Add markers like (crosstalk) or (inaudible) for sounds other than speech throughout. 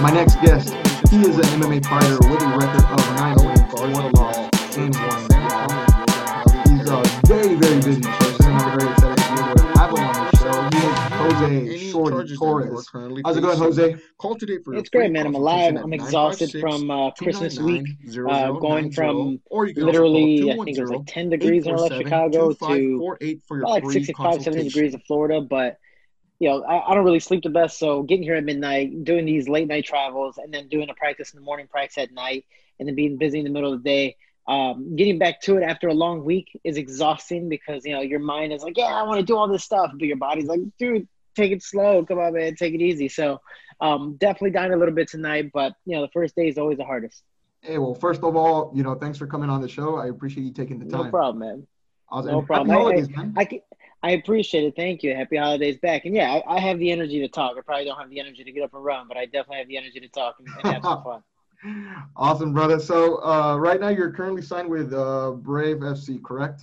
my next guest, he is an MMA fighter with a record of nine wins, one loss, and one draw. He's a very, very busy person, and I'm very excited to be able to have him on the show. He is Jose Shorty Torres. How's it going, Jose? Call today for It's great, man. I'm alive. I'm exhausted from uh, Christmas week, uh, going from literally, I think it was like 10 degrees in North Chicago to about like 65, 70 degrees in Florida. But, you know, I, I don't really sleep the best. So getting here at midnight, doing these late night travels, and then doing a practice in the morning, practice at night, and then being busy in the middle of the day. Um, getting back to it after a long week is exhausting because you know your mind is like, yeah, I want to do all this stuff, but your body's like, dude, take it slow. Come on, man, take it easy. So um, definitely dying a little bit tonight, but you know the first day is always the hardest. Hey, well, first of all, you know, thanks for coming on the show. I appreciate you taking the time. No problem, man. Awesome. No problem. Happy holidays, I, man. I, can- I appreciate it. Thank you. Happy holidays back. And yeah, I, I have the energy to talk. I probably don't have the energy to get up and run, but I definitely have the energy to talk and, and have some fun. (laughs) Awesome, brother. So uh, right now you're currently signed with uh, Brave FC, correct?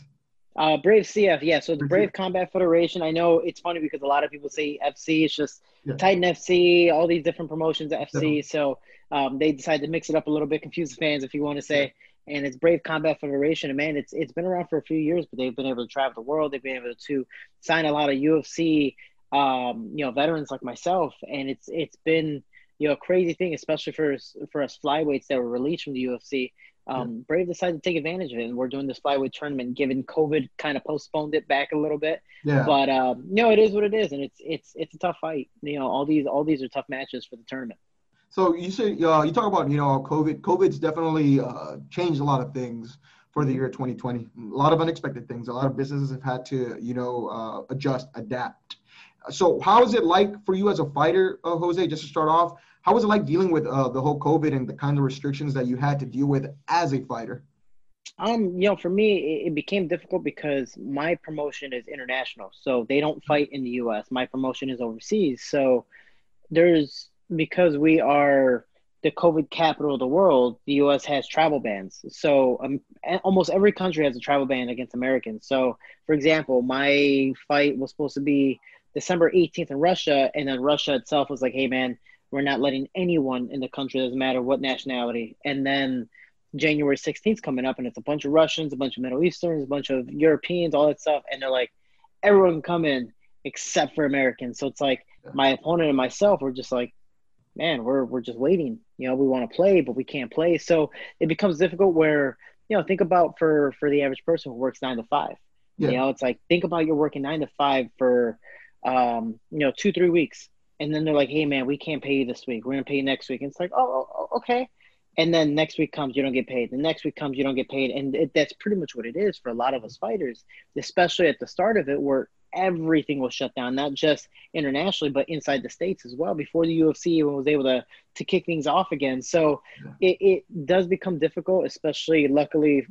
Uh, Brave CF, yeah. So the Brave Combat Federation. I know it's funny because a lot of people say FC. It's just Yeah. Titan FC, all these different promotions FC. Definitely. So um, they decided to mix it up a little bit, confuse the fans, if you want to say. And it's Brave Combat Federation, and man, it's it's been around for a few years, but they've been able to travel the world. They've been able to sign a lot of UFC, um, you know, veterans like myself, and it's it's been you know a crazy thing, especially for us- for us flyweights that were released from the UFC. Um, Brave decided to take advantage of it, and we're doing this flyweight tournament. Given COVID kind of postponed it back a little bit, Yeah. but um, no, it is what it is, and it's it's it's a tough fight. You know, all these all these are tough matches for the tournament. So you say uh, you talk about you know COVID. COVID's definitely uh, changed a lot of things for the year 2020. A lot of unexpected things. A lot of businesses have had to you know uh, adjust, adapt. So how is it like for you as a fighter, uh, Jose? Just to start off, how was it like dealing with uh, the whole COVID and the kind of restrictions that you had to deal with as a fighter? Um, you know, for me, it, it became difficult because my promotion is international, so they don't fight in the U.S. My promotion is overseas, so there's because we are the COVID capital of the world. The U.S. has travel bans, so um, almost every country has a travel ban against Americans. So, for example, my fight was supposed to be December 18th in Russia, and then Russia itself was like, "Hey, man, we're not letting anyone in the country, doesn't matter what nationality," and then January 16th coming up, and it's a bunch of Russians, a bunch of Middle Easterns, a bunch of Europeans, all that stuff, and they're like, everyone can come in except for Americans. So it's like my opponent and myself were just like, man, we're we're just waiting. You know, we want to play, but we can't play. So it becomes difficult. Where you know, think about for for the average person who works nine to five. Yeah. You know, it's like think about you're working nine to five for, um, you know, two three weeks, and then they're like, hey man, we can't pay you this week. We're gonna pay you next week. And it's like, oh, oh, oh, okay. And then next week comes, you don't get paid. The next week comes, you don't get paid. And it, that's pretty much what it is for a lot of us fighters, especially at the start of it, where everything was shut down, not just internationally, but inside the states as well. Before the UFC even was able to to kick things off again, so it, it does become difficult. Especially, luckily,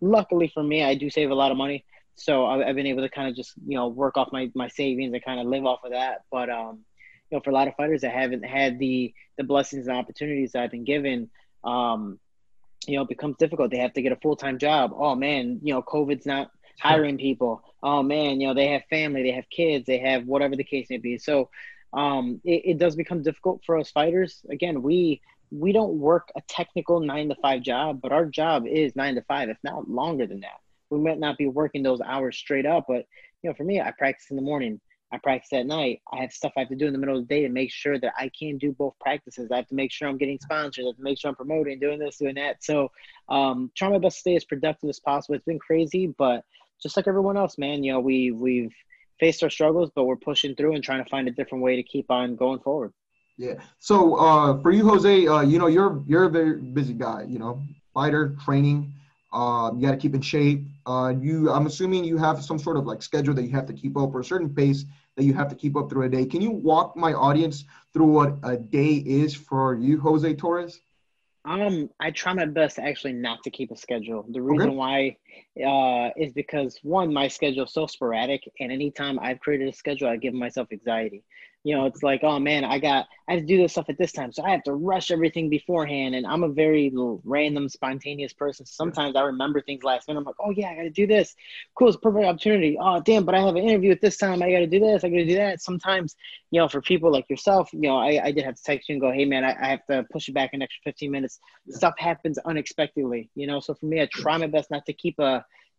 luckily for me, I do save a lot of money, so I, I've been able to kind of just you know work off my my savings and kind of live off of that. But um, you know, for a lot of fighters that haven't had the the blessings and opportunities that I've been given, um, you know, it becomes difficult. They have to get a full time job. Oh man, you know, COVID's not hiring people. Oh man, you know, they have family, they have kids, they have whatever the case may be. So um, it, it does become difficult for us fighters. Again, we we don't work a technical nine to five job, but our job is nine to five, if not longer than that. We might not be working those hours straight up, but you know, for me, I practice in the morning. I practice at night. I have stuff I have to do in the middle of the day to make sure that I can do both practices. I have to make sure I'm getting sponsors. I have to make sure I'm promoting, doing this, doing that. So, um, trying my best to stay as productive as possible. It's been crazy, but just like everyone else, man, you know, we we've faced our struggles, but we're pushing through and trying to find a different way to keep on going forward. Yeah. So uh, for you, Jose, uh, you know you're you're a very busy guy. You know, fighter training. Uh, you got to keep in shape. Uh, you, I'm assuming you have some sort of like schedule that you have to keep up or a certain pace that you have to keep up through a day. Can you walk my audience through what a day is for you, Jose Torres? Um, I try my best actually not to keep a schedule. The reason Okay. why uh, is because one, my schedule is so sporadic, and anytime I've created a schedule, I give myself anxiety You know, it's like, oh man, I got I have to do this stuff at this time, so I have to rush everything beforehand. And I'm a very random, spontaneous person. Sometimes I remember things last minute. I'm like, oh yeah, I got to do this. Cool, it's perfect opportunity. Oh damn, but I have an interview at this time. I got to do this. I got to do that. Sometimes, you know, for people like yourself, you know, I, I did have to text you and go, hey man, I, I have to push it back an extra 15 minutes. Yeah. Stuff happens unexpectedly, you know. So for me, I try my best not to keep a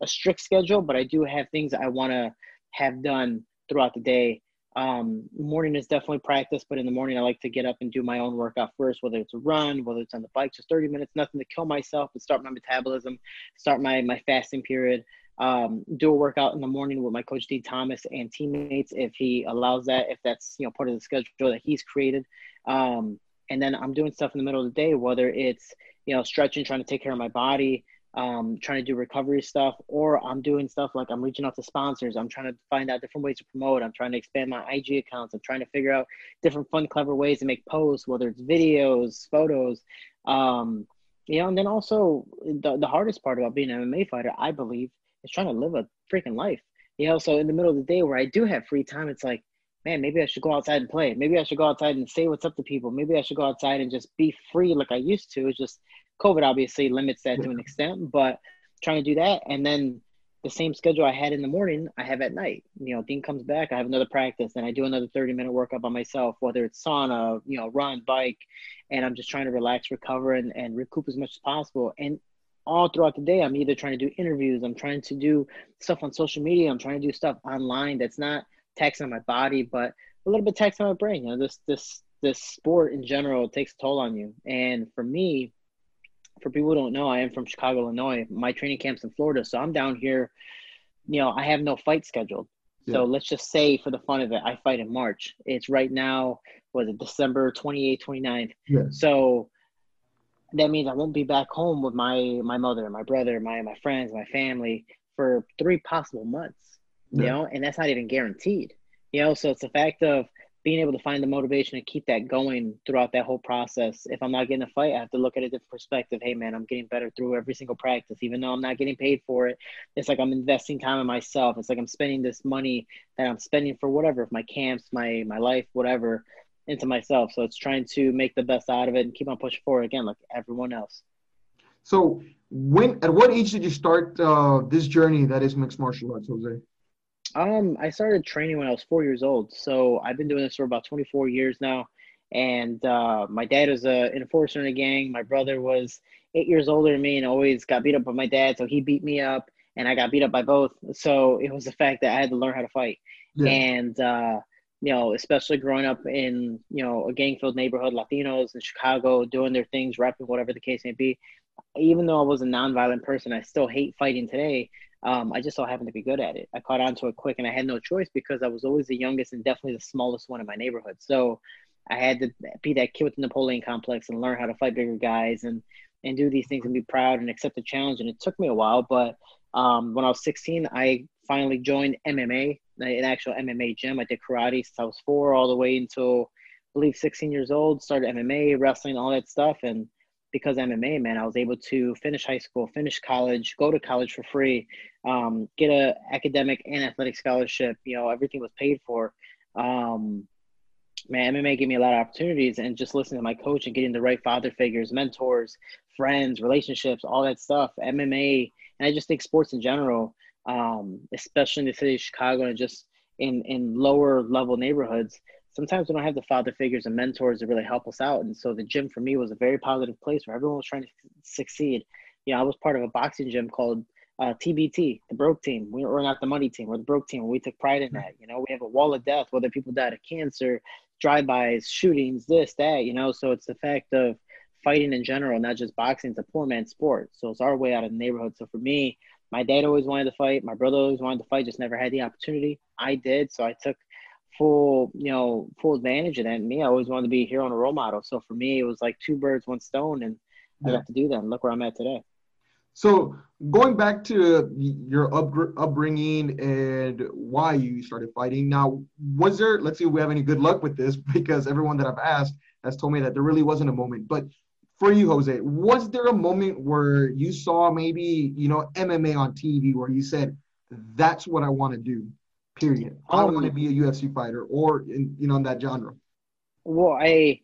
a strict schedule, but I do have things I want to have done throughout the day. Um, morning is definitely practice, but in the morning I like to get up and do my own workout first, whether it's a run, whether it's on the bike, just 30 minutes, nothing to kill myself, but start my metabolism, start my my fasting period. Um, do a workout in the morning with my coach D Thomas and teammates if he allows that, if that's you know part of the schedule that he's created. Um, and then I'm doing stuff in the middle of the day, whether it's you know stretching, trying to take care of my body, um, trying to do recovery stuff, or I'm doing stuff like I'm reaching out to sponsors. I'm trying to find out different ways to promote. I'm trying to expand my IG accounts. I'm trying to figure out different fun, clever ways to make posts, whether it's videos, photos. Um, you know, and then also the, the hardest part about being an MMA fighter, I believe, is trying to live a freaking life. You know, so in the middle of the day where I do have free time, it's like, man, maybe I should go outside and play. Maybe I should go outside and say what's up to people. Maybe I should go outside and just be free like I used to. It's just COVID obviously limits that to an extent, but trying to do that and then the same schedule I had in the morning, I have at night. You know, Dean comes back, I have another practice, and I do another 30 minute workout by myself, whether it's sauna, you know, run, bike, and I'm just trying to relax, recover, and, and recoup as much as possible. And all throughout the day, I'm either trying to do interviews, I'm trying to do stuff on social media, I'm trying to do stuff online that's not taxing on my body, but a little bit taxing on my brain. You know, this this this sport in general takes a toll on you. And for me, for people who don't know, I am from Chicago, Illinois. My training camp's in Florida, so I'm down here. You know, I have no fight scheduled. Yeah. So let's just say, for the fun of it, I fight in March. It's right now, was it December 28th, 29th? Yeah. So that means I won't be back home with my my mother, my brother, my my friends, my family for three possible months. Yeah. You know, and that's not even guaranteed. You know, so it's the fact of being able to find the motivation to keep that going throughout that whole process. If I'm not getting a fight, I have to look at a different perspective. Hey, man, I'm getting better through every single practice, even though I'm not getting paid for it. It's like I'm investing time in myself. It's like I'm spending this money that I'm spending for whatever, my camps, my my life, whatever, into myself. So it's trying to make the best out of it and keep on pushing forward again, like everyone else. So when at what age did you start uh, this journey that is mixed martial arts, Jose? Um, I started training when I was four years old, so I've been doing this for about 24 years now. And uh, my dad was a, an enforcer in a gang. My brother was eight years older than me and always got beat up by my dad, so he beat me up, and I got beat up by both. So it was the fact that I had to learn how to fight. Yeah. And uh, you know, especially growing up in you know a gang-filled neighborhood, Latinos in Chicago doing their things, rapping, whatever the case may be. Even though I was a nonviolent person, I still hate fighting today um, I just so happened to be good at it. I caught on to it quick, and I had no choice because I was always the youngest and definitely the smallest one in my neighborhood. So I had to be that kid with the Napoleon complex and learn how to fight bigger guys and and do these things and be proud and accept the challenge. And it took me a while, but um, when I was 16, I finally joined MMA, an actual MMA gym. I did karate since I was four, all the way until I believe 16 years old. Started MMA, wrestling, all that stuff, and because MMA, man, I was able to finish high school, finish college, go to college for free, um, get a academic and athletic scholarship. You know, everything was paid for. Um, man, MMA gave me a lot of opportunities, and just listening to my coach and getting the right father figures, mentors, friends, relationships, all that stuff. MMA, and I just think sports in general, um, especially in the city of Chicago and just in in lower level neighborhoods sometimes we don't have the father figures and mentors to really help us out. And so the gym for me was a very positive place where everyone was trying to succeed. You know, I was part of a boxing gym called uh, TBT, the broke team. We, are not the money team. We're the broke team. We took pride in that. You know, we have a wall of death, whether people died of cancer, drive-bys, shootings, this, that, you know. So it's the fact of fighting in general, not just boxing. It's a poor man's sport. So it's our way out of the neighborhood. So for me, my dad always wanted to fight. My brother always wanted to fight, just never had the opportunity. I did. So I took – full, you know, full advantage of that. And me, I always wanted to be a hero and a role model. So for me, it was like two birds, one stone, and yeah. I got to do that. And look where I'm at today. So going back to your up, upbringing and why you started fighting. Now, was there? Let's see if we have any good luck with this, (laughs) because everyone that I've asked has told me that there really wasn't a moment. But for you, Jose, was there a moment where you saw maybe you know MMA on TV where you said, "That's what I want to do"? Period. I don't want to be a UFC fighter or in you know in that genre. Well, I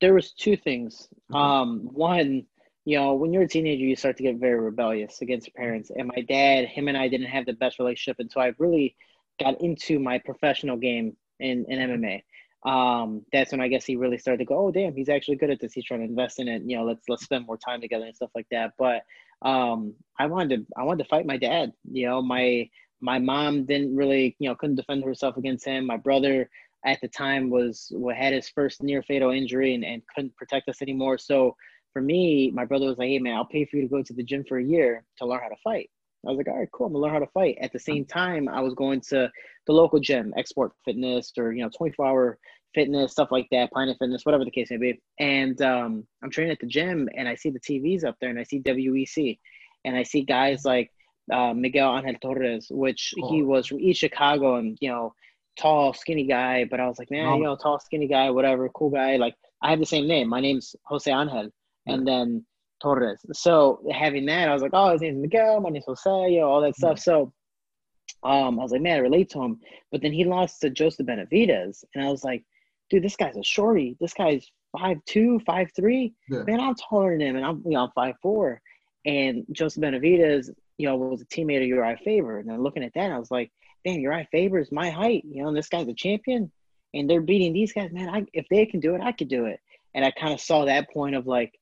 there was two things. Mm-hmm. Um, one, you know, when you're a teenager, you start to get very rebellious against your parents. And my dad, him and I didn't have the best relationship, and so I really got into my professional game in, in MMA. Um, that's when I guess he really started to go, oh damn, he's actually good at this. He's trying to invest in it. You know, let's let's spend more time together and stuff like that. But um, I wanted to I wanted to fight my dad. You know, my my mom didn't really you know couldn't defend herself against him. My brother at the time was had his first near fatal injury and, and couldn't protect us anymore. So for me, my brother was like, hey man, I'll pay for you to go to the gym for a year to learn how to fight. I was like, all right, cool. I'm gonna learn how to fight. At the same time, I was going to the local gym, XSport Fitness, or you know, 24 hour fitness, stuff like that, Planet Fitness, whatever the case may be. And um, I'm training at the gym, and I see the TVs up there, and I see WEC, and I see guys like uh, Miguel Angel Torres, which oh. he was from East Chicago, and you know, tall, skinny guy. But I was like, man, oh. you know, tall, skinny guy, whatever, cool guy. Like I have the same name. My name's Jose Angel, and then Torres. So having that, I was like, oh, his name's Miguel, my name's Jose, you know, all that stuff. So um, I was like, man, I relate to him. But then he lost to Joseph Benavidez. and I was like, dude, this guy's a shorty. This guy's five two, five three. Yeah. Man, I'm taller than him, and I'm you know I'm five four. And Joseph Benavidez, you know, was a teammate of Uriah Faber. And then looking at that, I was like, damn, Uriah Faber is my height, you know, and this guy's a champion, and they're beating these guys. Man, I, if they can do it, I could do it. And I kind of saw that point of like,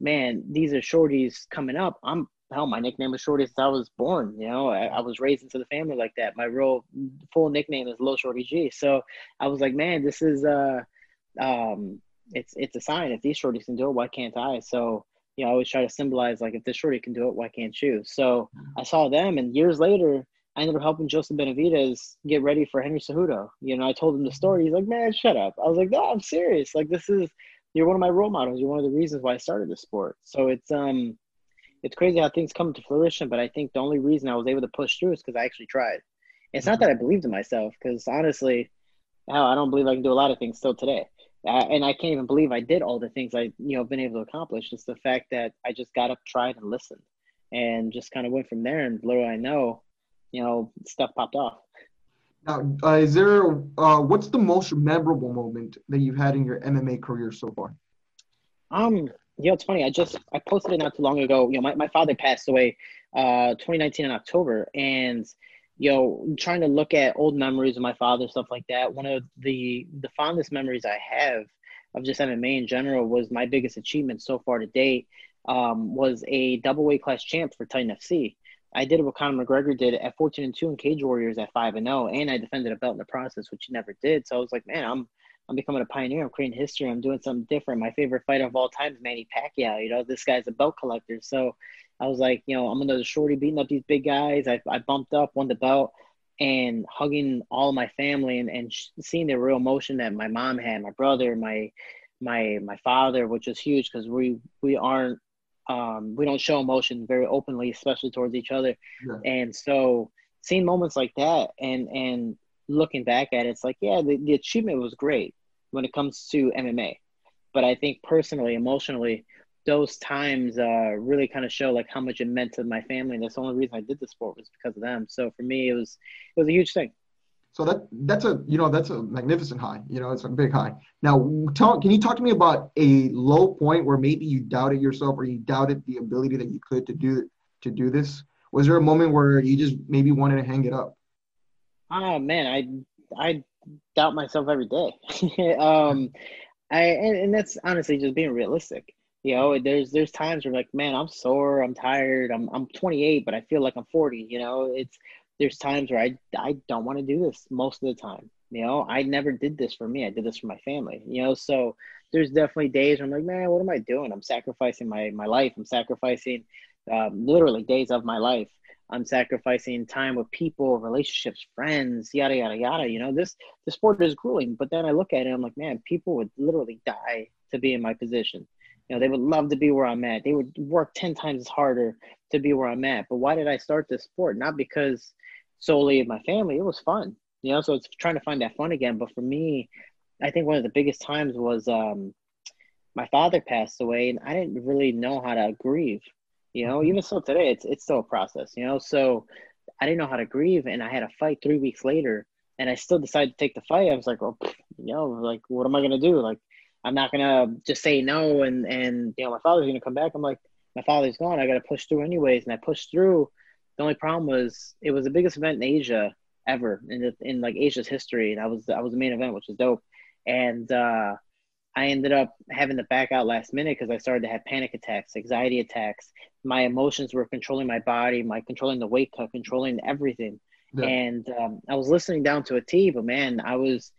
man, these are shorties coming up. I'm hell, my nickname was Shorty since I was born. You know, I, I, was raised into the family like that. My real full nickname is Lil Shorty G. So I was like, man, this is uh, um, it's it's a sign. If these shorties can do it, why can't I? So you know, I always try to symbolize like, if this shorty can do it, why can't you? So I saw them, and years later, I ended up helping Joseph Benavidez get ready for Henry Cejudo. You know, I told him the story. He's like, man, shut up. I was like, no, I'm serious. Like, this is you're one of my role models. You're one of the reasons why I started the sport. So it's um it's crazy how things come to fruition, but I think the only reason I was able to push through is because I actually tried. It's not that I believed in myself, because honestly, hell, I don't believe I can do a lot of things still today. Uh, and I can't even believe I did all the things I, you know, been able to accomplish. It's the fact that I just got up, tried, and listened, and just kind of went from there. And little I know, you know, stuff popped off. Now, uh, is there uh, what's the most memorable moment that you've had in your MMA career so far? Um, you know, it's funny. I just I posted it not too long ago. You know, my, my father passed away uh 2019 in October, and you know, trying to look at old memories of my father, stuff like that. One of the the fondest memories I have of just MMA in general was my biggest achievement so far to date. Um, was a double weight class champ for Titan FC. I did what Conor McGregor did at 14 and 2 in Cage Warriors at 5 and 0, and I defended a belt in the process, which he never did. So I was like, man, I'm I'm becoming a pioneer. I'm creating history. I'm doing something different. My favorite fighter of all time is Manny Pacquiao. You know, this guy's a belt collector. So I was like, you know, I'm another shorty beating up these big guys. I, I bumped up, won the belt, and hugging all my family and, and seeing the real emotion that my mom had, my brother, my my my father, which was huge because we we aren't um, we don't show emotion very openly, especially towards each other. Yeah. And so seeing moments like that and and looking back at it, it's like, yeah, the, the achievement was great when it comes to MMA. But I think personally, emotionally, those times uh, really kind of show like how much it meant to my family. And that's the only reason I did the sport was because of them. So for me, it was it was a huge thing. So that that's a you know that's a magnificent high. You know, it's a big high. Now, tell can you talk to me about a low point where maybe you doubted yourself or you doubted the ability that you could to do to do this? Was there a moment where you just maybe wanted to hang it up? Oh man, I I doubt myself every day. (laughs) um, I and, and that's honestly just being realistic. You know, there's there's times where like, man, I'm sore, I'm tired, I'm I'm 28, but I feel like I'm 40. You know, it's there's times where I I don't want to do this most of the time. You know, I never did this for me. I did this for my family. You know, so there's definitely days where I'm like, man, what am I doing? I'm sacrificing my my life. I'm sacrificing um, literally days of my life I'm sacrificing time with people, relationships, friends, yada yada yada. You know, this the sport is grueling. But then I look at it, I'm like, man, people would literally die to be in my position. You know, they would love to be where I'm at. They would work ten times as harder to be where I'm at. But why did I start this sport? Not because solely of my family. It was fun. You know, so it's trying to find that fun again. But for me, I think one of the biggest times was um, my father passed away, and I didn't really know how to grieve you know even so today it's it's still a process you know so I didn't know how to grieve, and I had a fight three weeks later, and I still decided to take the fight. I was like, well, you know, like what am I gonna do? Like I'm not gonna just say no, and and you know my father's gonna come back. I'm like my father's gone. I got to push through anyways, and I pushed through. The only problem was it was the biggest event in Asia ever in the, in like Asia's history, and I was I was the main event, which was dope. And uh, I ended up having to back out last minute because I started to have panic attacks, anxiety attacks. My emotions were controlling my body, my controlling the weight cut, controlling everything. Yeah. And um, I was listening down to a T, but man, I was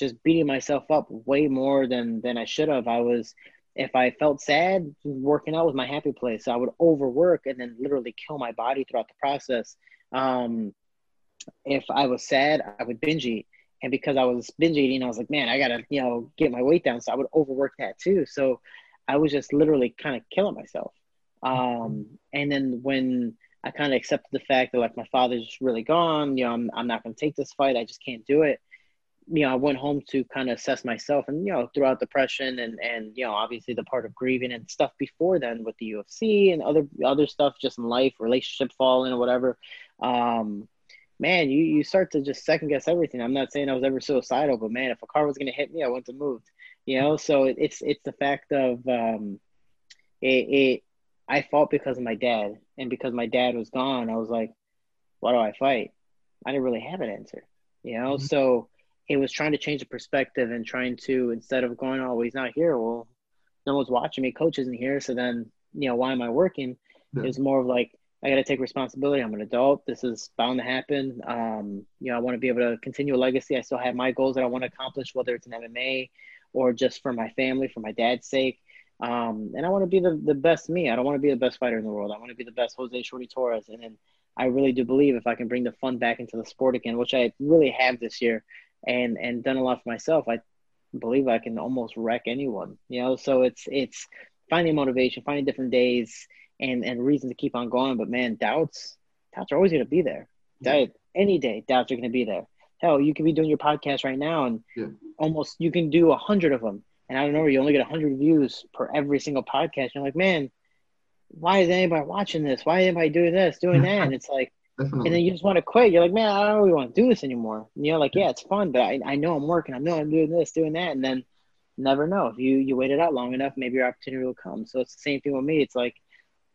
just beating myself up way more than than I should have. I was if I felt sad, working out was my happy place. So I would overwork and then literally kill my body throughout the process. Um, if I was sad, I would binge eat. And because I was binge eating, I was like, man, I gotta, you know, get my weight down. So I would overwork that too. So I was just literally kind of killing myself. Um, and then when I kind of accepted the fact that like my father's really gone, you know, I'm, I'm not gonna take this fight. I just can't do it you know, I went home to kind of assess myself and, you know, throughout depression and, and, you know, obviously the part of grieving and stuff before then with the UFC and other, other stuff just in life, relationship falling or whatever. Um, man, you, you start to just second guess everything. I'm not saying I was ever suicidal, but man, if a car was going to hit me, I wouldn't have moved, you know? So it, it's, it's the fact of, um, it, it, I fought because of my dad and because my dad was gone, I was like, why do I fight? I didn't really have an answer, you know? Mm-hmm. So, it was trying to change the perspective and trying to instead of going, oh, well, he's not here. Well, no one's watching me. Coach isn't here. So then, you know, why am I working? Yeah. It was more of like, I got to take responsibility. I'm an adult. This is bound to happen. Um, you know, I want to be able to continue a legacy. I still have my goals that I want to accomplish, whether it's an MMA or just for my family, for my dad's sake. Um, and I want to be the, the best me. I don't want to be the best fighter in the world. I want to be the best Jose Shorty Torres. And then I really do believe if I can bring the fun back into the sport again, which I really have this year, and and done a lot for myself, I believe I can almost wreck anyone. You know, so it's it's finding motivation, finding different days and and reasons to keep on going. But man, doubts doubts are always going to be there. Yeah. Any day, doubts are going to be there. Hell, you could be doing your podcast right now, and yeah. almost you can do a hundred of them. And I don't know, you only get a hundred views per every single podcast. You're like, man, why is anybody watching this? Why is anybody doing this, doing that? And it's like, Definitely. And then you just want to quit. You're like, man, I don't really want to do this anymore. And you're like, yeah, it's fun, but I, I know I'm working. I know I'm doing this, doing that. And then never know. If you, you wait it out long enough, maybe your opportunity will come. So it's the same thing with me. It's like,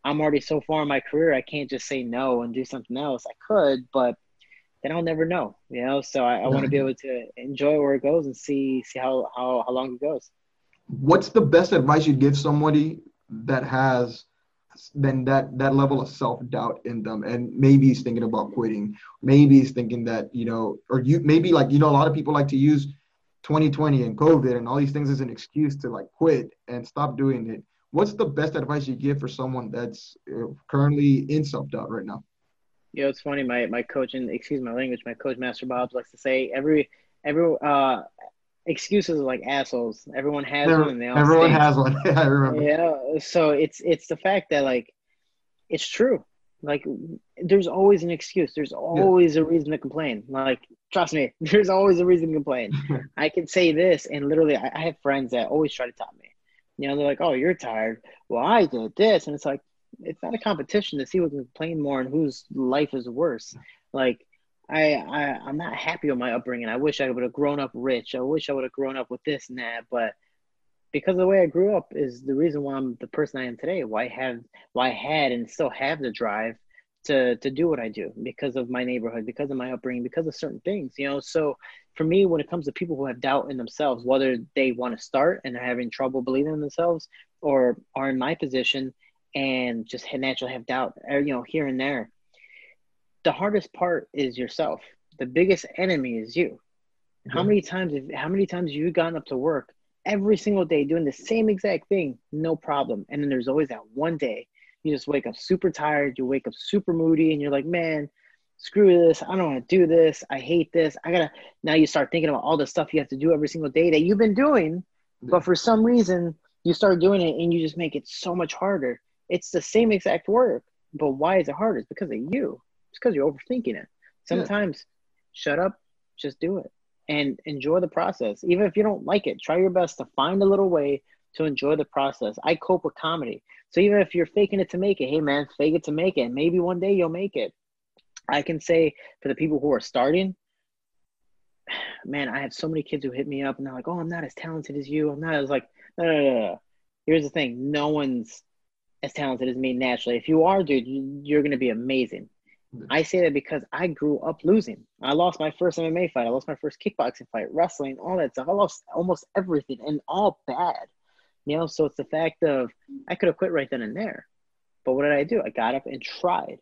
I'm already so far in my career, I can't just say no and do something else. I could, but then I'll never know, you know? So I, I want to be able to enjoy where it goes and see, see how, how, how long it goes. What's the best advice you'd give somebody that has then that that level of self-doubt in them. And maybe he's thinking about quitting. Maybe he's thinking that you know or you maybe like you know a lot of people like to use 2020 and covid and all these things as an excuse to like quit and stop doing it. What's the best advice you give for someone that's uh, currently in self-doubt right now? Yeah it's funny. My my coach and excuse my language my coach master bob likes to say every every uh excuses are like assholes. Everyone has one. And they all everyone stink. has one. (laughs) I remember. Yeah. So it's it's the fact that like it's true. Like there's always an excuse. There's always yeah. a reason to complain. Like trust me, (laughs) there's always a reason to complain. (laughs) I can say this, and literally, I, I have friends that always try to top me. You know, they're like, "Oh, you're tired." Well, I did this, and it's like it's not a competition to see who can complain more and whose life is worse. Like I, I I'm not happy with my upbringing. I wish I would have grown up rich. I wish I would have grown up with this and that. But because of the way I grew up is the reason why I'm the person I am today. Why have why I had and still have the drive to to do what I do because of my neighborhood, because of my upbringing, because of certain things. You know, so for me, when it comes to people who have doubt in themselves, whether they want to start and they're having trouble believing in themselves, or are in my position and just naturally have doubt, or, you know, here and there the hardest part is yourself. The biggest enemy is you. How many times have, how many times have you gone up to work every single day doing the same exact thing, no problem. And then there's always that one day you just wake up super tired, you wake up super moody, and you're like, man, screw this. I don't want to do this. I hate this. I gotta now you start thinking about all the stuff you have to do every single day that you've been doing, but for some reason you start doing it and you just make it so much harder. It's the same exact work, but why is it harder? It's because of you. It's because you're overthinking it. Sometimes yeah. shut up, just do it and enjoy the process. Even if you don't like it, try your best to find a little way to enjoy the process. I cope with comedy. So even if you're faking it to make it, hey man, fake it to make it. Maybe one day you'll make it. I can say for the people who are starting, (sighs) man, I have so many kids who hit me up and they're like, "Oh, I'm not as talented as you. I'm not as like." No, no, no, no. Here's the thing: no one's as talented as me naturally. If you are, dude, you're gonna be amazing. I say that because I grew up losing. I lost my first MMA fight. I lost my first kickboxing fight, wrestling, all that stuff. I lost almost everything and all bad. You know, so it's the fact of I could have quit right then and there. But what did I do? I got up and tried.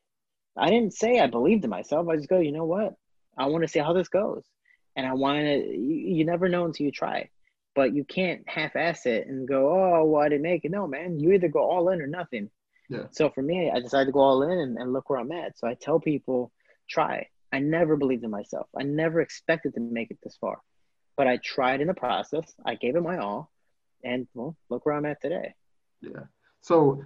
I didn't say I believed in myself. I just go, you know what? I want to see how this goes. And I want to, you, you never know until you try. But you can't half ass it and go, oh, well, I didn't make it. No, man. You either go all in or nothing. Yeah. So for me, I decided to go all in and, and look where I'm at. So I tell people, try. I never believed in myself. I never expected to make it this far. But I tried in the process. I gave it my all. And well, look where I'm at today. Yeah. So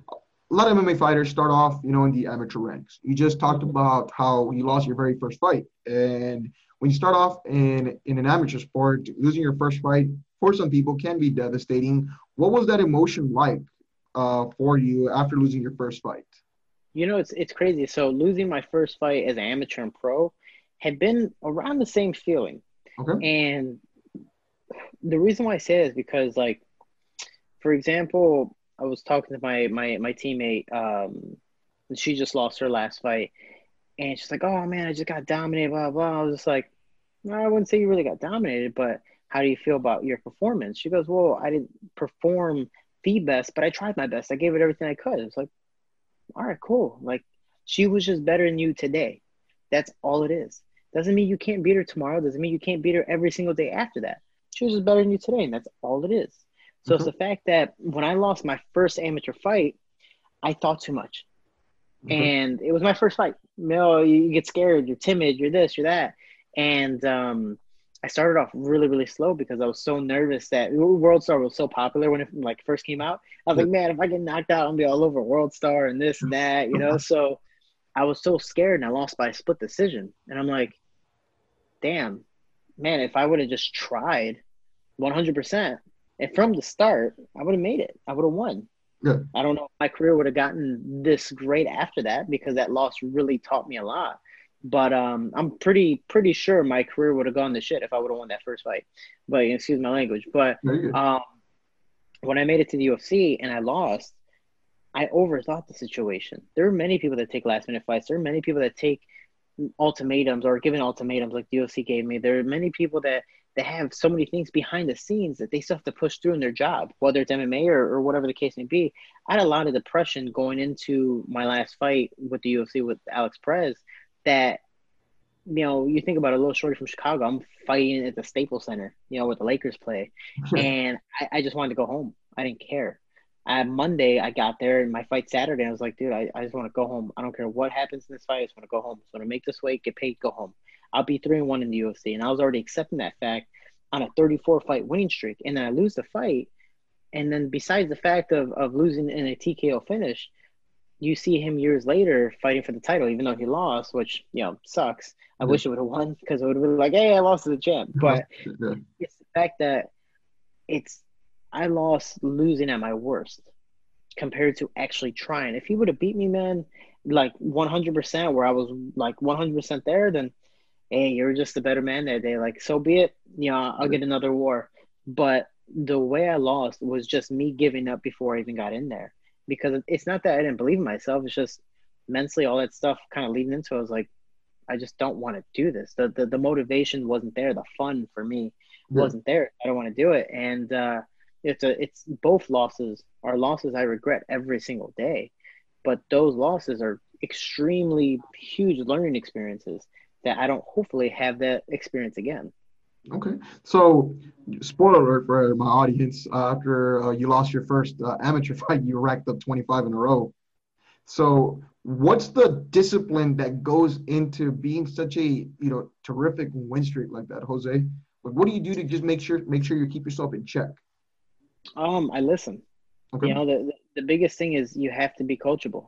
a lot of MMA fighters start off, you know, in the amateur ranks. You just talked mm-hmm. about how you lost your very first fight. And when you start off in in an amateur sport, losing your first fight for some people can be devastating. What was that emotion like uh, for you after losing your first fight? You know, it's it's crazy. So losing my first fight as an amateur and pro had been around the same feeling. Okay. And the reason why I say it is because, like, for example, I was talking to my my my teammate. Um, she just lost her last fight, and she's like, "Oh man, I just got dominated." Blah blah. I was just like, no, "I wouldn't say you really got dominated, but how do you feel about your performance?" She goes, "Well, I didn't perform the best, but I tried my best. I gave it everything I could." It's like, all right, cool. Like she was just better than you today. That's all it is. Doesn't mean you can't beat her tomorrow. Doesn't mean you can't beat her every single day after that. She was just better than you today, and that's all it is. So mm-hmm. it's the fact that when I lost my first amateur fight, I thought too much. Mm-hmm. And it was my first fight. You know, you get scared, you're timid, you're this, you're that. And um, I started off really, really slow because I was so nervous that World Star was so popular when it like first came out. I was like, man, if I get knocked out, I'm gonna be all over World Star and this and that, you know. so I was so scared and I lost by a split decision. And I'm like, damn, man, if I would have just tried 100%, and from the start, I would have made it. I would have won. Yeah. I don't know if my career would have gotten this great after that because that loss really taught me a lot. But um, I'm pretty pretty sure my career would have gone to shit if I would have won that first fight. But excuse my language. But um, when I made it to the UFC and I lost, I overthought the situation. There are many people that take last minute fights. There are many people that take ultimatums or given ultimatums like the UFC gave me. There are many people that they have so many things behind the scenes that they still have to push through in their job, whether it's MMA or, or whatever the case may be. I had a lot of depression going into my last fight with the UFC with Alex Perez that, you know, you think about a little shorty from Chicago, I'm fighting at the Staples Center, you know, where the Lakers play. (laughs) and I, I, just wanted to go home. I didn't care. On Monday, I got there and my fight Saturday, I was like, dude, I, I just want to go home. I don't care what happens in this fight. I just want to go home. So I want to make this weight, get paid, go home. I'll be three and one in the UFC. And I was already accepting that fact on a 34 fight winning streak. And then I lose the fight. And then besides the fact of, of losing in a TKO finish, you see him years later fighting for the title, even though he lost, which, you know, sucks. I yeah. wish it would have won because it would have been like, hey, I lost to the champ. But yeah. it's the fact that it's, I lost losing at my worst compared to actually trying. If he would have beat me, man, like 100% where I was like 100% there, then – hey, you're just a better man that day. Like, so be it. You know, I'll get another war. But the way I lost was just me giving up before I even got in there. Because it's not that I didn't believe in myself. It's just mentally all that stuff kind of leading into it. I was like, I just don't want to do this. The, the the motivation wasn't there. The fun for me yeah. wasn't there. I don't want to do it. And uh, it's a it's both losses are losses I regret every single day. But those losses are extremely huge learning experiences that I don't hopefully have that experience again. Okay, so spoiler alert for my audience: uh, after uh, you lost your first uh, amateur (laughs) fight, you racked up 25 in a row. So, what's the discipline that goes into being such a you know terrific win streak like that, Jose? Like, what do you do to just make sure make sure you keep yourself in check? Um, I listen. Okay. You know, the the biggest thing is you have to be coachable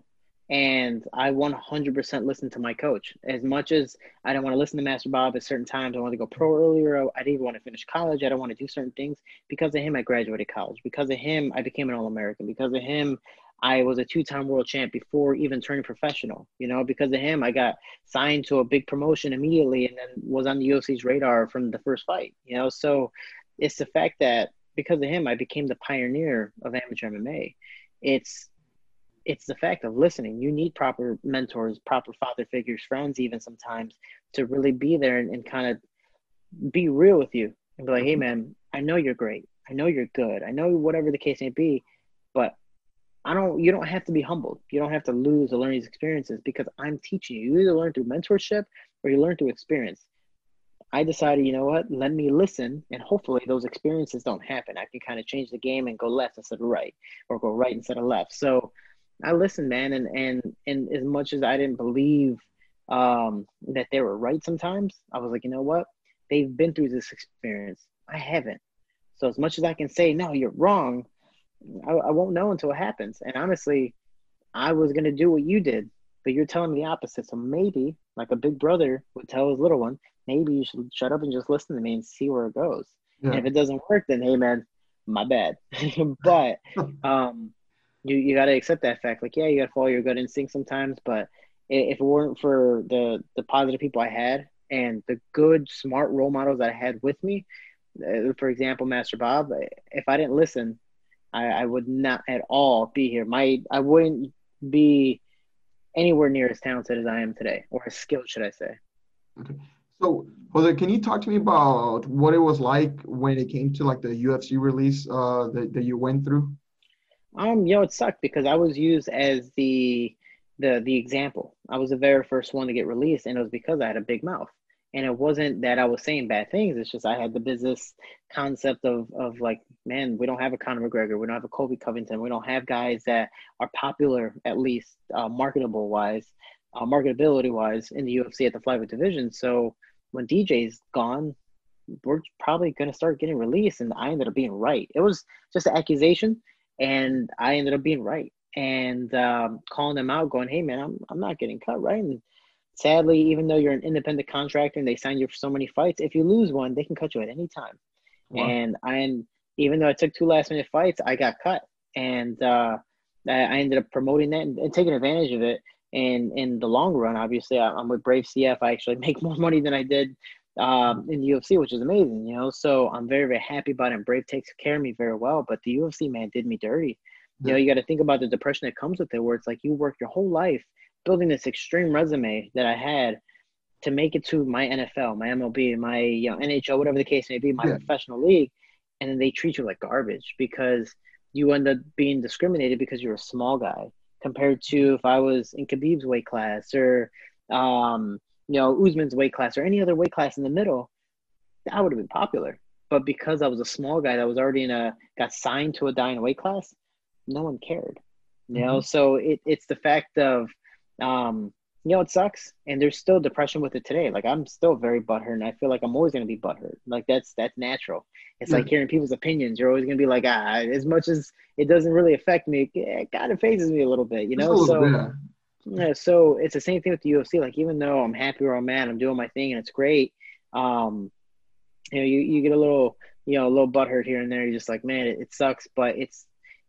and I 100% listen to my coach. As much as I don't want to listen to Master Bob at certain times, I want to go pro earlier. I didn't even want to finish college. I don't want to do certain things. Because of him, I graduated college. Because of him, I became an All American. Because of him, I was a two-time world champ before even turning professional. You know, because of him, I got signed to a big promotion immediately, and then was on the UFC's radar from the first fight. You know, so it's the fact that because of him, I became the pioneer of amateur MMA. It's it's the fact of listening. You need proper mentors, proper father figures, friends, even sometimes to really be there and, and kind of be real with you and be like, hey, mm-hmm. man, I know you're great. I know you're good. I know whatever the case may be, but I don't, you don't have to be humbled. You don't have to lose or learn these experiences because I'm teaching you. You either learn through mentorship or you learn through experience. I decided, you know what, let me listen and hopefully those experiences don't happen. I can kind of change the game and go left instead of right or go right instead of left. So I listened, man, and and and as much as I didn't believe um, that they were right sometimes, I was like, you know what, they've been through this experience. I haven't. So as much as I can say, no, you're wrong, I, I won't know until it happens. And honestly, I was gonna do what you did, but you're telling me the opposite. So maybe, like a big brother would tell his little one, maybe you should shut up and just listen to me and see where it goes. Yeah. And if it doesn't work, then hey, man, my bad. (laughs) but (laughs) um, you you got to accept that fact. Like, yeah, you got to follow your gut instinct sometimes, but if it weren't for the the positive people I had and the good, smart role models that I had with me, uh, for example, Master Bob, if I didn't listen, I, I would not at all be here. My I wouldn't be anywhere near as talented as I am today, or as skilled, should I say? Okay. So, Jose, can you talk to me about what it was like when it came to like the UFC release uh, that, that you went through? Um, you know, it sucked because I was used as the the the example. I was the very first one to get released, and it was because I had a big mouth. And it wasn't that I was saying bad things. It's just I had the business concept of of like, man, we don't have a Conor McGregor, we don't have a Colby Covington, we don't have guys that are popular at least uh, marketable wise, uh, marketability wise in the UFC at the flyweight division. So when DJ's gone, we're probably to start getting released. And I ended up being right. It was just an accusation and I ended up being right and um, calling them out, going, "Hey, man, I'm I'm not getting cut, right?" And sadly, even though you're an independent contractor and they sign you for so many fights, if you lose one, they can cut you at any time. Wow. And I, even though I took two last minute fights, I got cut, and uh, I ended up promoting that and, and, taking advantage of it. And in the long run, obviously, I'm with Brave CF. I actually (laughs) make more money than I did um, in the UFC, which is amazing, you know. So I'm very, very happy about it. And Brave takes care of me very well. But the UFC man did me dirty. You know, you got to think about the depression that comes with it, where it's like you work your whole life building this extreme resume that I had to make it to my NFL, my MLB, my you know NHL, whatever the case may be, my yeah. professional league, and then they treat you like garbage because you end up being discriminated because you're a small guy compared to if I was in Khabib's weight class or um, you know, Usman's weight class or any other weight class in the middle, I would have been popular. But because I was a small guy that was already in a got signed to a dying weight class, no one cared. You mm-hmm. know, so it, it's the fact of um, you know, it sucks. And there's still depression with it today. Like I'm still very butthurt and I feel like I'm always gonna be butthurt. Like that's that's natural. It's like hearing people's opinions. You're always gonna be like, ah, as much as it doesn't really affect me, it kind of phases me a little bit, you know? So bit. Yeah, so it's the same thing with the UFC. Like even though I'm happy where I'm at, I'm doing my thing and it's great. Um, you know, you, you get a little, you know, a little butthurt here and there. You're just like, man, it, it sucks, but it's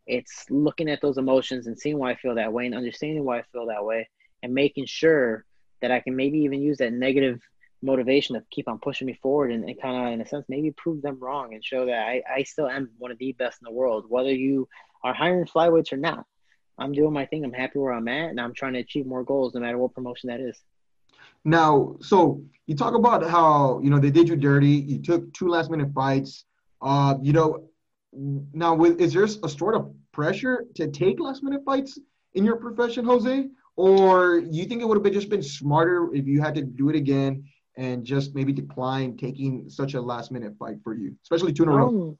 it's looking at those emotions and seeing why I feel that way and understanding why I feel that way and making sure that I can maybe even use that negative motivation to keep on pushing me forward and, and kind of in a sense maybe prove them wrong and show that I, I still am one of the best in the world, whether you are hiring flyweights or not. I'm doing my thing. I'm happy where I'm at, and I'm trying to achieve more goals, no matter what promotion that is. Now, so you talk about how you know they did you dirty. You took two last minute fights. Uh, you know, now with is there a sort of pressure to take last minute fights in your profession, Jose? Or you think it would have been just been smarter if you had to do it again and just maybe decline taking such a last minute fight for you, especially two in a row? Um,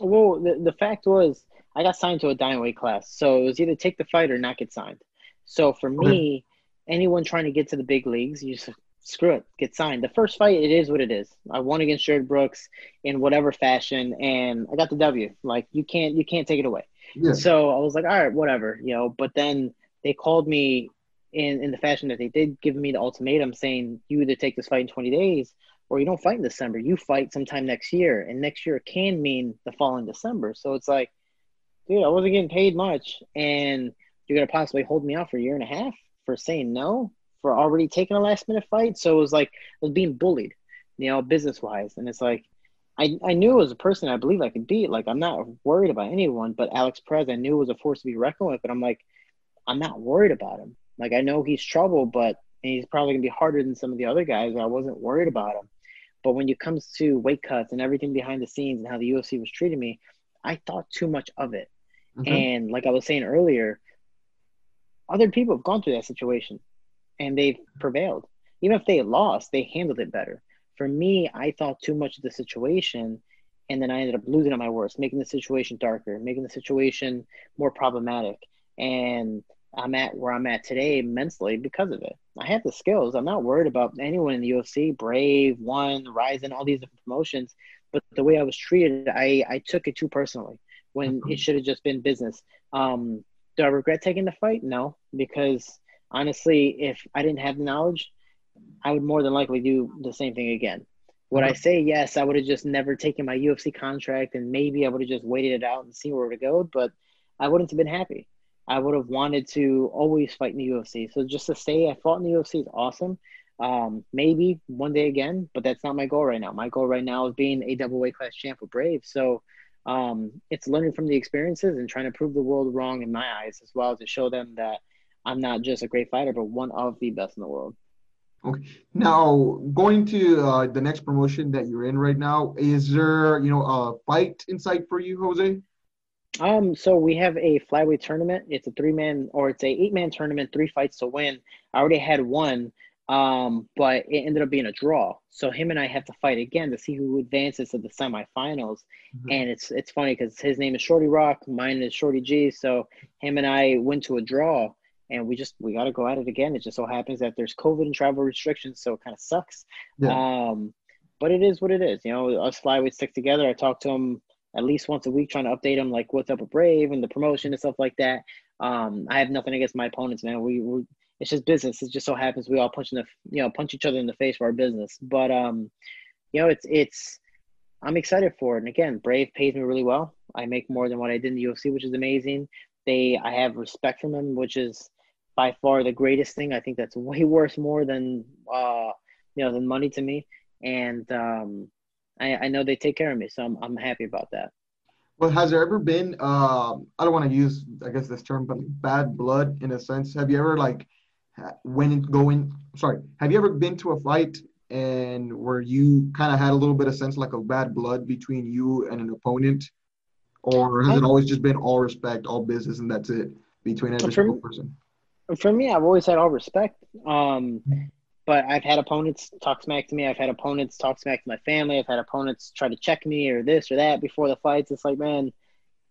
well, the, the fact was I got signed to a dying weight class, so it was either take the fight or not get signed. So for okay. me, anyone trying to get to the big leagues, you just screw it, get signed. The first fight, it is what it is. I won against Jarred Brooks in whatever fashion, and I got the W. Like you can't you can't take it away. Yeah. So I was like, all right, whatever, you know. But then they called me in in the fashion that they did, give me the ultimatum saying you either take this fight in 20 days or you don't fight in December. You fight sometime next year, and next year can mean the following December. So it's like dude, I wasn't getting paid much, and you're gonna possibly hold me out for a year and a half for saying no, for already taking a last minute fight. So it was like I was being bullied, you know, business wise, and it's like. I, I knew it was a person I believe I could beat. Like I'm not worried about anyone, but Alex Perez I knew was a force to be reckoned with. But I'm like, I'm not worried about him. Like I know he's trouble, but he's probably gonna be harder than some of the other guys. I wasn't worried about him. But when it comes to weight cuts and everything behind the scenes and how the UFC was treating me, I thought too much of it. Mm-hmm. And like I was saying earlier, other people have gone through that situation and they've prevailed. Even if they lost, they handled it better. For me, I thought too much of the situation and then I ended up losing at my worst, making the situation darker, making the situation more problematic. And I'm at where I'm at today mentally because of it. I have the skills. I'm not worried about anyone in the UFC, Brave, One, Rizin, all these different promotions. But the way I was treated, I, I took it too personally when it should have just been business. Um, do I regret taking the fight? No, because honestly, if I didn't have the knowledge, I would more than likely do the same thing again. Would I say yes? I would have just never taken my UFC contract, and maybe I would have just waited it out and see where it would go. But I wouldn't have been happy. I would have wanted to always fight in the UFC. So just to say I fought in the UFC is awesome. Um, maybe one day again, but that's not my goal right now. My goal right now is being a double weight class champ with Brave. So um, it's learning from the experiences and trying to prove the world wrong in my eyes, as well as to show them that I'm not just a great fighter, but one of the best in the world. Okay. Now, going to uh, the next promotion that you're in right now, is there, you know, a fight in sight for you, Jose? Um, so we have a flyweight tournament. It's a three man or it's a eight man tournament, three fights to win. I already had one, um, but it ended up being a draw. So him and I have to fight again to see who advances to the semifinals. Mm-hmm. And it's it's funny because his name is Shorty Rock, mine is Shorty G. So him and I went to a draw, and we just we got to go at it again. It just so happens that there's COVID and travel restrictions, so it kind of sucks. Yeah. Um, but it is what it is. You know, us flyweights stick together. I talk to him at least once a week trying to update them like what's up with Brave and the promotion and stuff like that. Um, I have nothing against my opponents, man. We, we it's just business. It just so happens we all punch in the you know punch each other in the face for our business. But um, you know, it's it's I'm excited for it. And again, Brave pays me really well. I make more than what I did in the UFC, which is amazing. They I have respect from them, which is by far the greatest thing. I think that's (laughs) way worth more than uh you know than money to me. And um, I, I know they take care of me, so I'm I'm happy about that. Well, has there ever been uh, I don't want to use I guess this term, but bad blood in a sense? Have you ever like when going sorry, have you ever been to a fight and where you kind of had a little bit of sense like a bad blood between you and an opponent, or has it always just been all respect, all business, and that's it between every single person? For me, I've always had all respect. Um, but I've had opponents talk smack to me. I've had opponents talk smack to my family. I've had opponents try to check me or this or that before the fights. It's like, man,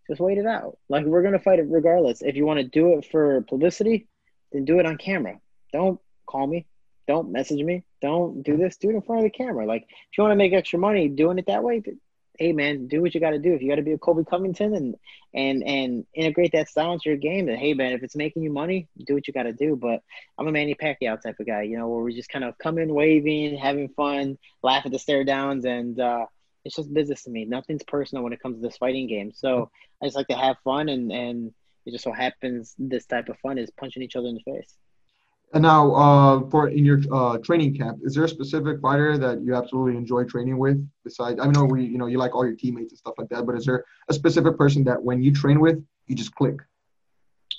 just wait it out. Like we're gonna fight it regardless. If you want to do it for publicity, then do it on camera. Don't call me. Don't message me. Don't do this. Do it in front of the camera. Like if you want to make extra money doing it that way, hey man, do what you got to do. If you got to be a Colby Covington and and and integrate that style into your game, then hey man, if it's making you money, do what you got to do. But I'm a Manny Pacquiao type of guy, you know, where we just kind of come in waving, having fun, laugh at the stare downs, and uh, it's just business to me. Nothing's personal when it comes to this fighting game. So I just like to have fun, and and it just so happens this type of fun is punching each other in the face. And now, uh, for in your uh, training camp, is there a specific fighter that you absolutely enjoy training with? Besides, I know we, you know, you like all your teammates and stuff like that, but is there a specific person that when you train with, you just click?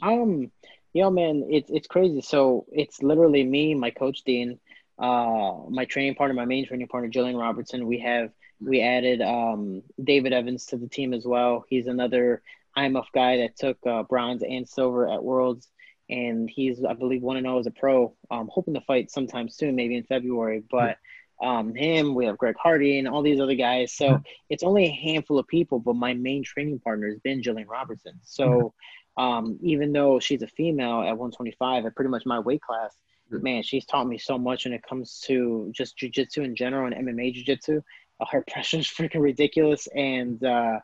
Um, yeah, man, it's it's crazy. So it's literally me, my coach Dean, uh, my training partner, my main training partner, Gillian Robertson. We have we added um David Evans to the team as well. He's another IMMAF guy that took uh, bronze and silver at Worlds and he's I believe one and zero oh as a pro. Um, hoping to fight sometime soon, maybe in February. But um, him, we have Greg Hardy and all these other guys. So it's only a handful of people. But my main training partner has been Gillian Robertson. So um, even though she's a female at 125, at pretty much my weight class, man, she's taught me so much when it comes to just jujitsu in general and MMA jujitsu. Uh, her (laughs) pressure is freaking ridiculous, and uh,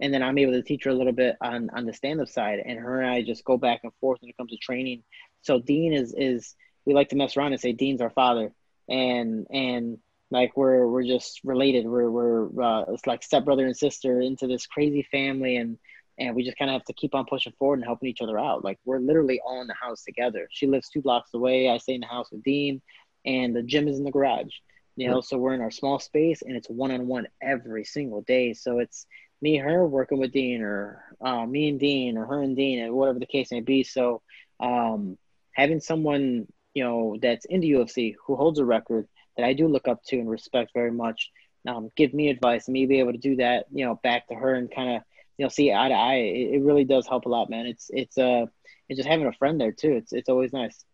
and then I'm able to teach her a little bit on on the stand up side, and her and I just go back and forth when it comes to training. So Dean is is we like to mess around and say Dean's our father, and and like we're we're just related. We're we're uh, it's like stepbrother and sister into this crazy family, and and we just kind of have to keep on pushing forward and helping each other out. Like we're literally all in the house together. She lives two blocks away. I stay in the house with Dean, and the gym is in the garage. You know, so we're in our small space, and it's one on one every single day. So it's me, and her working with Dean, or uh, me and Dean, or her and Dean, and whatever the case may be. So um, having someone you know that's in the UFC who holds a record that I do look up to and respect very much, um, give me advice, and me be able to do that, you know, back to her and kind of you know see eye to eye it, it, really does help a lot man. It's it's uh it's just having a friend there too. It's it's always nice.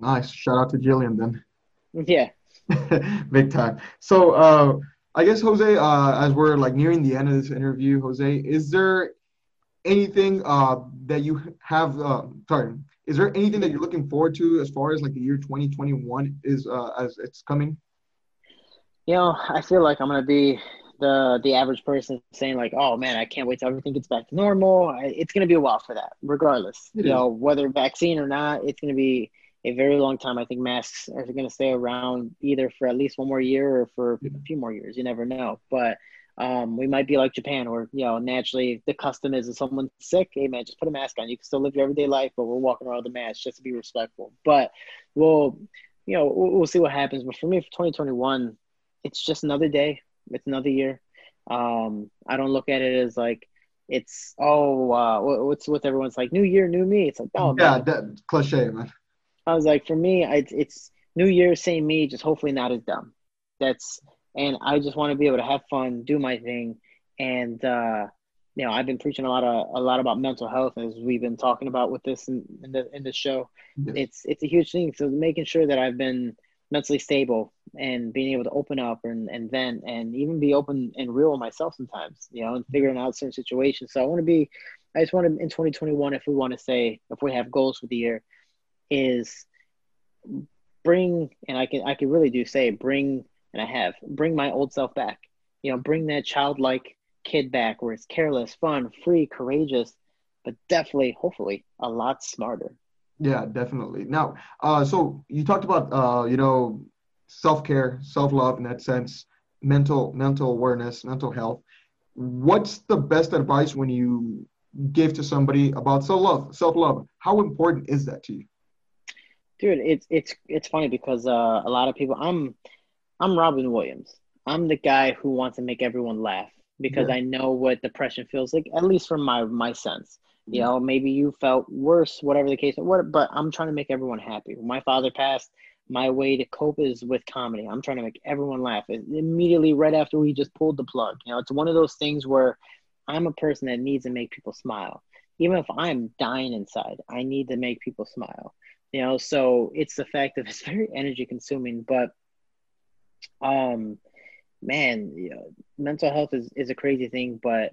Nice. Shout out to Gillian then. Yeah. (laughs) Big time. So uh i guess jose uh as we're like nearing the end of this interview jose is there anything uh that you have uh sorry is there anything that you're looking forward to as far as like the year 2021 is uh as it's coming you know i feel like i'm gonna be the the average person saying like, "Oh man, I can't wait till everything gets back to normal." It's going to be a while for that, regardless. It you is. know, whether vaccine or not, it's going to be a very long time. I think masks are going to stay around either for at least one more year or for a few more years. You never know, but. Um, we might be like Japan, where you know naturally the custom is if someone's sick, hey man, just put a mask on. You can still live your everyday life, but we're walking around with a mask just to be respectful. But we'll, you know, we'll, we'll see what happens. But for me, for 2021, it's just another day it's another year. Um, I don't look at it as like it's oh uh, what's with everyone's like new year, new me. It's like oh yeah, man. that cliche, man. I was like, for me, I, it's new year, same me, just hopefully not as dumb. That's and I just want to be able to have fun, do my thing, and uh, you know, I've been preaching a lot of a lot about mental health as we've been talking about with this in, in the in the show. Yes. It's it's a huge thing. So making sure that I've been mentally stable and being able to open up and, and vent and even be open and real with myself sometimes, you know, and figuring out certain situations. So I want to be, I just want to, in 2021, if we want to say, if we have goals for the year, is bring, and I can, I can really do say, bring, and I have, bring my old self back, you know, bring that childlike kid back where it's careless, fun, free, courageous, but definitely, hopefully, a lot smarter. Yeah, definitely. Now, uh, so you talked about uh, you know self care, self love in that sense, mental mental awareness, mental health. What's the best advice when you give to somebody about self love? Self love. How important is that to you? Dude, it's it's it's funny because uh, a lot of people. I'm I'm Robin Williams. I'm the guy who wants to make everyone laugh because yeah. I know what depression feels like, at least from my my sense. You know, maybe you felt worse, whatever the case. What? But I'm trying to make everyone happy. When my father passed, my way to cope is with comedy. I'm trying to make everyone laugh. Immediately, right after we just pulled the plug, you know, it's one of those things where I'm a person that needs to make people smile. Even if I'm dying inside, I need to make people smile. You know, so it's the fact that (laughs) it's very energy consuming, but um, man, you know, mental health is is a crazy thing, but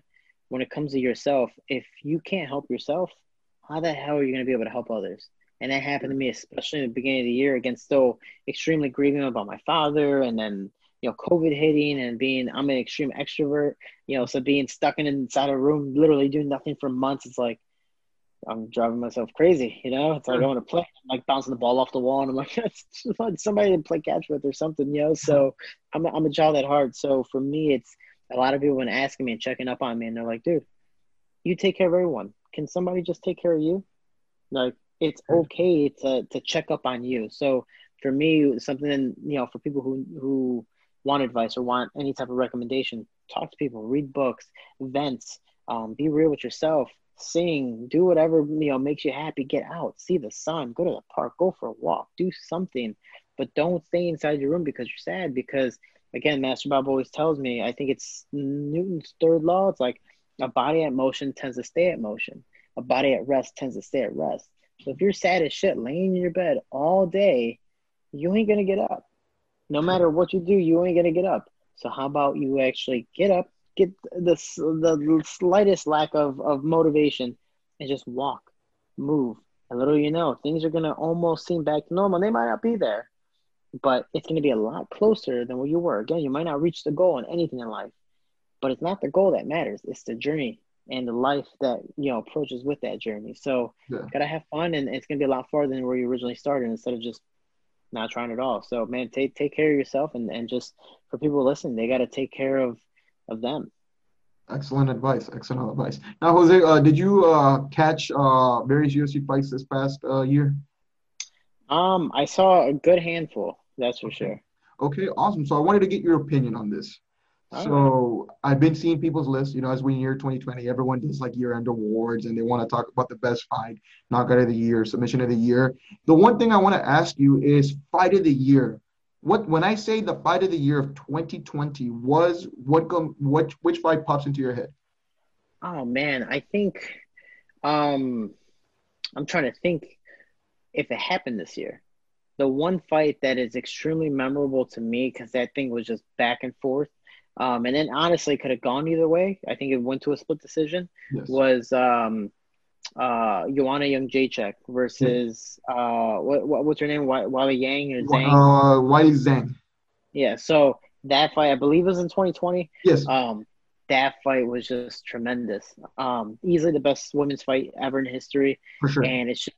when it comes to yourself, if you can't help yourself, how the hell are you going to be able to help others? And that happened to me, especially in the beginning of the year, against still extremely grieving about my father, and then you know COVID hitting, and being I'm an extreme extrovert, you know, so being stuck in inside a room, literally doing nothing for months, it's like I'm driving myself crazy. You know, it's like I want to play, I'm like bouncing the ball off the wall, and I'm like, (laughs) that's somebody to play catch with or something, you know. So (laughs) I'm a, I'm a child at heart. So for me, it's a lot of people been asking me and checking up on me, and they're like, dude, you take care of everyone. Can somebody just take care of you? Like, it's okay to to check up on you. So for me, something you know, for people who who want advice or want any type of recommendation, talk to people, read books, events, um, be real with yourself, sing, do whatever you know makes you happy. Get out, see the sun, go to the park, go for a walk, do something, but don't stay inside your room because you're sad. Because again, Master Bob always tells me, I think it's Newton's third law. It's like a body at motion tends to stay at motion. A body at rest tends to stay at rest. So if you're sad as shit laying in your bed all day, you ain't gonna get up. No matter what you do, you ain't gonna get up. So how about you actually get up, get the the slightest lack of, of motivation, and just walk, move. And little you know, things are gonna almost seem back to normal. They might not be there, but it's gonna be a lot closer than where you were. Again, you might not reach the goal in anything in life, but it's not the goal that matters. It's the journey and the life that you know approaches with that journey. So yeah. gotta have fun, and it's gonna be a lot farther than where you originally started instead of just not trying at all. So man, take take care of yourself, and and just for people listening, they gotta take care of of them. Excellent advice. Excellent advice. Now, Jose, uh, did you uh, catch uh, various UFC fights this past uh, year? Um, I saw a good handful. That's for sure. Okay, awesome. So I wanted to get your opinion on this. All so I've been seeing people's lists. You know, as we near 2020, everyone does like year-end awards, and they want to talk about the best fight, knockout of the year, submission of the year. The one thing I want to ask you is fight of the year. What when I say the fight of the year of 2020 was what go what which fight pops into your head? Oh man, I think um I'm trying to think if it happened this year. The one fight that is extremely memorable to me because that thing was just back and forth. Um, and then honestly could have gone either way. I think it went to a split decision. Yes. Was um uh Joanna Jędrzejczyk versus uh what, what what's her name? Wa- Wally Yang or Zhang? Uh, Weili Zhang. Yeah, so that fight I believe was in 2020. Yes. Um, that fight was just tremendous. Um, easily the best women's fight ever in history, for sure. and it's just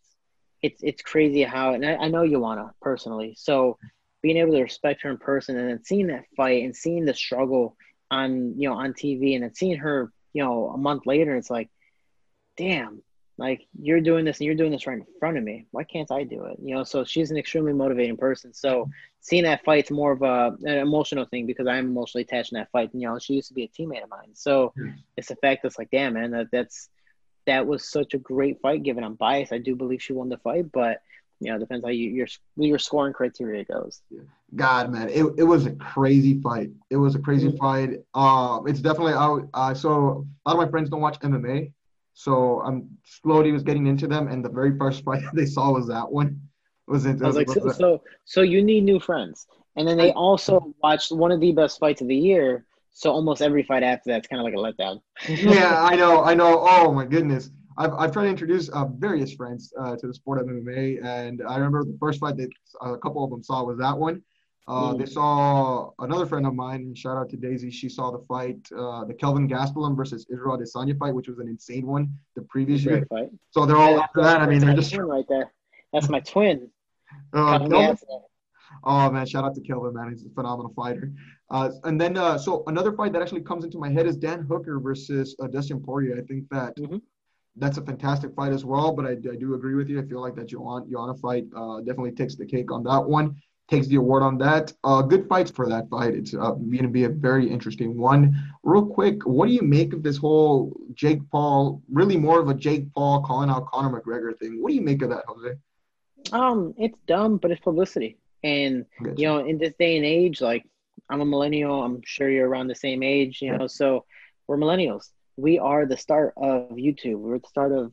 it's it's crazy how. And I, I know Joanna personally, so being able to respect her in person and then seeing that fight and seeing the struggle on you know on TV and then seeing her you know a month later, it's like, damn, like you're doing this and you're doing this right in front of me. Why can't I do it? You know, so she's an extremely motivating person. So seeing that fight's more of a an emotional thing because I'm emotionally attached to that fight. And, You know, she used to be a teammate of mine. So Yeah. it's the fact that's like, damn man, that that's that was such a great fight. Given I'm biased, I do believe she won the fight, but you know, it depends how you, your your scoring criteria goes. God, man, it, it was a crazy fight. It was a crazy Mhm. fight. Uh, it's definitely out. Uh, so a lot of my friends don't watch MMA, so I'm slowly was getting into them, and the very first fight (laughs) they saw was that one. Was it? I was like, so, so, so you need new friends. And then they also watched one of the best fights of the year. So almost every fight after that's kind of like a letdown. yeah, (laughs) I know, I know. Oh my goodness. I've, I've tried to introduce uh, various friends uh, to the sport of MMA, and I remember the first fight that a couple of them saw was that one. Uh, Mm. They saw another friend of mine. Shout out to Daisy. She saw the fight, uh, the Kelvin Gastelum versus Israel Adesanya fight, which was an insane one the previous year. Fight. So they're all Yeah, after that. I mean, they're just. right there. That's my twin. (laughs) Uh, Kelvin? Oh man, shout out to Kelvin, man. He's a phenomenal fighter. Uh, and then, uh, so another fight that actually comes into my head is Dan Hooker versus uh, Dustin Poirier. I think that Mhm. that's a fantastic fight as well. But I, I do agree with you. I feel like that Joanna, Joanna fight uh, definitely takes the cake on that one. Takes the award on that. Uh, good fights for that fight. It's uh, going to be a very interesting one. Real quick, what do you make of this whole Jake Paul? Really, more of a Jake Paul calling out Conor McGregor thing. What do you make of that, Jose? Um, it's dumb, but it's publicity. And you know, in this day and age, like I'm a millennial. I'm sure you're around the same age. You know, so we're millennials. We are the start of YouTube. We're the start of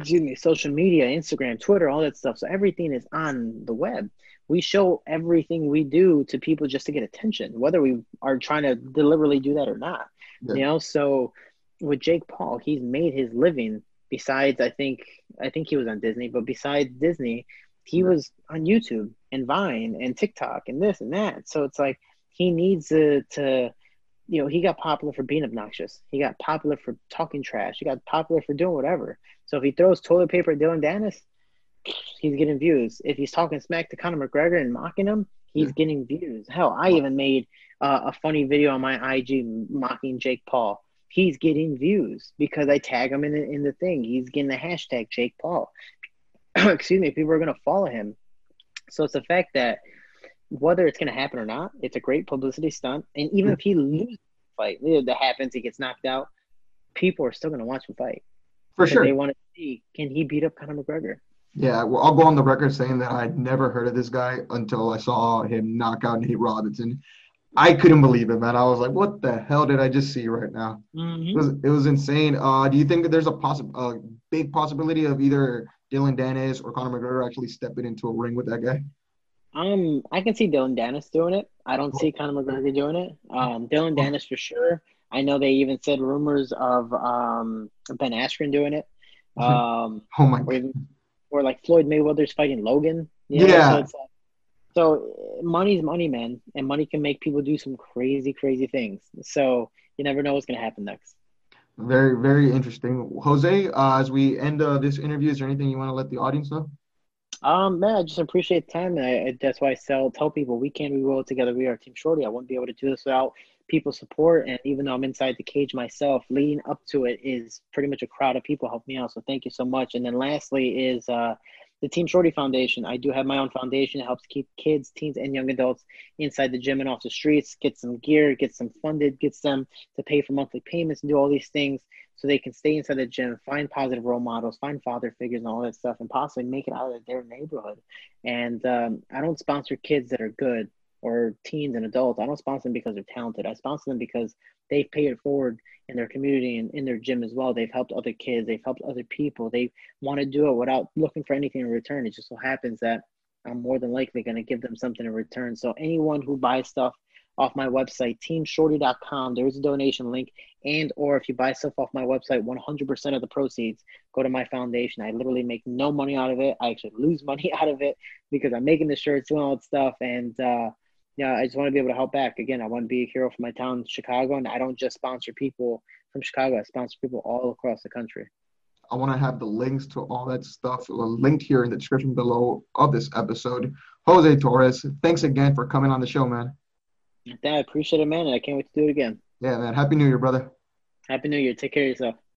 excuse me, social media, Instagram, Twitter, all that stuff. So everything is on the web. We show everything we do to people just to get attention, whether we are trying to deliberately do that or not. Yeah. You know, so with Jake Paul, he's made his living besides I think I think he was on Disney, but besides Disney, he Yeah. was on YouTube and Vine and TikTok and this and that. So it's like he needs to, to you know, he got popular for being obnoxious. He got popular for talking trash. He got popular for doing whatever. So if he throws toilet paper at Dillon Danis, he's getting views. If he's talking smack to Conor McGregor and mocking him, he's Yeah. getting views. Hell, I even made uh, a funny video on my IG mocking Jake Paul. He's getting views because I tag him in the, in the thing. He's getting the hashtag Jake Paul. (clears throat) Excuse me. People are going to follow him. So it's the fact that whether it's going to happen or not, it's a great publicity stunt. And even Yeah. if he loses the fight, that happens, he gets knocked out, people are still going to watch him fight. For sure. They want to see can he beat up Conor McGregor? Yeah, well, I'll go on the record saying that I'd never heard of this guy until I saw him knock out Nate Robinson. I couldn't believe it, man. I was like, "What the hell did I just see right now?" It was it was insane. Uh, do you think that there's a possi- a big possibility of either Dillon Danis or Conor McGregor actually stepping into a ring with that guy? Um, I can see Dillon Danis doing it. I don't see Conor McGregor doing it. Um, Dillon Danis for sure. I know they even said rumors of um Ben Askren doing it. Um, (laughs) Oh my or, god! Or like Floyd Mayweather's fighting Logan. you know? Yeah. So, like, so uh, money's money, man, and money can make people do some crazy, crazy things. So you never know what's gonna happen next. Very very interesting. Jose, uh, as we end uh, this interview, is there anything you want to let the audience know? Um, man, I just appreciate the time, and I, I- that's why I tell tell people we can we roll together. We are Team Shorty. I wouldn't be able to do this without people support. And even though I'm inside the cage myself, leading up to it is pretty much a crowd of people help me out. So thank you so much. And then lastly is uh, the Team Shorty Foundation. I do have my own foundation. It helps keep kids, teens, and young adults inside the gym and off the streets, get some gear, get some funded, gets them to pay for monthly payments and do all these things so they can stay inside the gym, find positive role models, find father figures and all that stuff, and possibly make it out of their neighborhood. And um, I don't sponsor kids that are good or teens and adults. I don't sponsor them because they're talented. I sponsor them because they've paid it forward in their community and in their gym as well. They've helped other kids, they've helped other people. They want to do it without looking for anything in return. It just so happens that I'm more than likely going to give them something in return. So anyone who buys stuff off my website, teamshorty.com, there is a donation link. And or if you buy stuff off my website, 100% of the proceeds go to my foundation. I literally make no money out of it. I actually lose money (laughs) out of it because I'm making the shirts, doing all that stuff. And uh, yeah, I just want to be able to help back. Again, I want to be a hero for my town, Chicago, and I don't just sponsor people from Chicago. I sponsor people all across the country. I want to have the links to all that stuff uh, linked here in the description below of this episode. Jose Torres, thanks again for coming on the show, man. I appreciate it, man. And I can't wait to do it again. Yeah, man. Happy New Year, brother. Happy New Year. Take care of yourself.